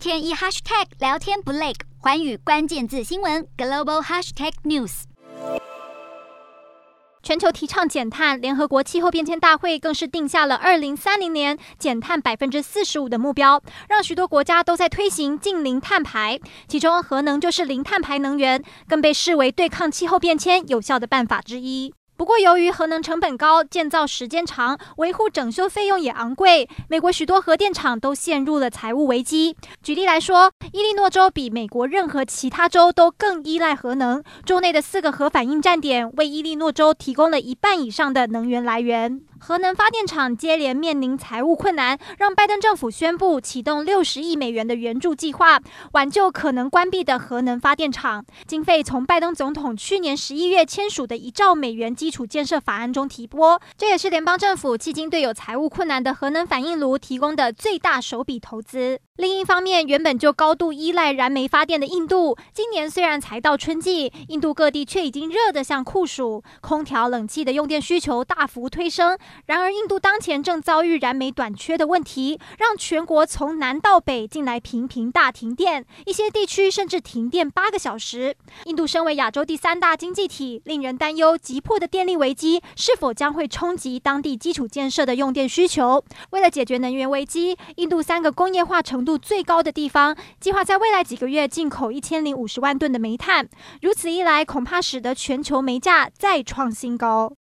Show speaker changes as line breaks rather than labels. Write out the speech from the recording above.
天一 hashtag 聊天不累，寰宇关键字新闻 global hashtag news。
全球提倡减碳，联合国气候变迁大会更是定下了二零三零年减碳百分之四十五的目标，让许多国家都在推行净零碳排。其中，核能就是零碳排能源，更被视为对抗气候变迁有效的办法之一。不过，由于核能成本高、建造时间长、维护整修费用也昂贵，美国许多核电厂都陷入了财务危机。举例来说，伊利诺州比美国任何其他州都更依赖核能，州内的四个核反应站点为伊利诺州提供了一半以上的能源来源。核能发电厂接连面临财务困难，让拜登政府宣布启动六十亿美元的援助计划，挽救可能关闭的核能发电厂。经费从拜登总统去年十一月签署的一兆美元基础建设法案中提拨，这也是联邦政府迄今对有财务困难的核能反应炉提供的最大首笔投资。另一方面，原本就高度依赖燃煤发电的印度，今年虽然才到春季，印度各地却已经热得像酷暑，空调、冷气的用电需求大幅推升。然而，印度当前正遭遇燃煤短缺的问题，让全国从南到北近来频频大停电，一些地区甚至停电八个小时。印度身为亚洲第三大经济体，令人担忧急迫的电力危机是否将会冲击当地基础建设的用电需求。为了解决能源危机，印度三个工业化程度最高的地方计划在未来几个月进口一千零五十万吨的煤炭。如此一来，恐怕使得全球煤价再创新高。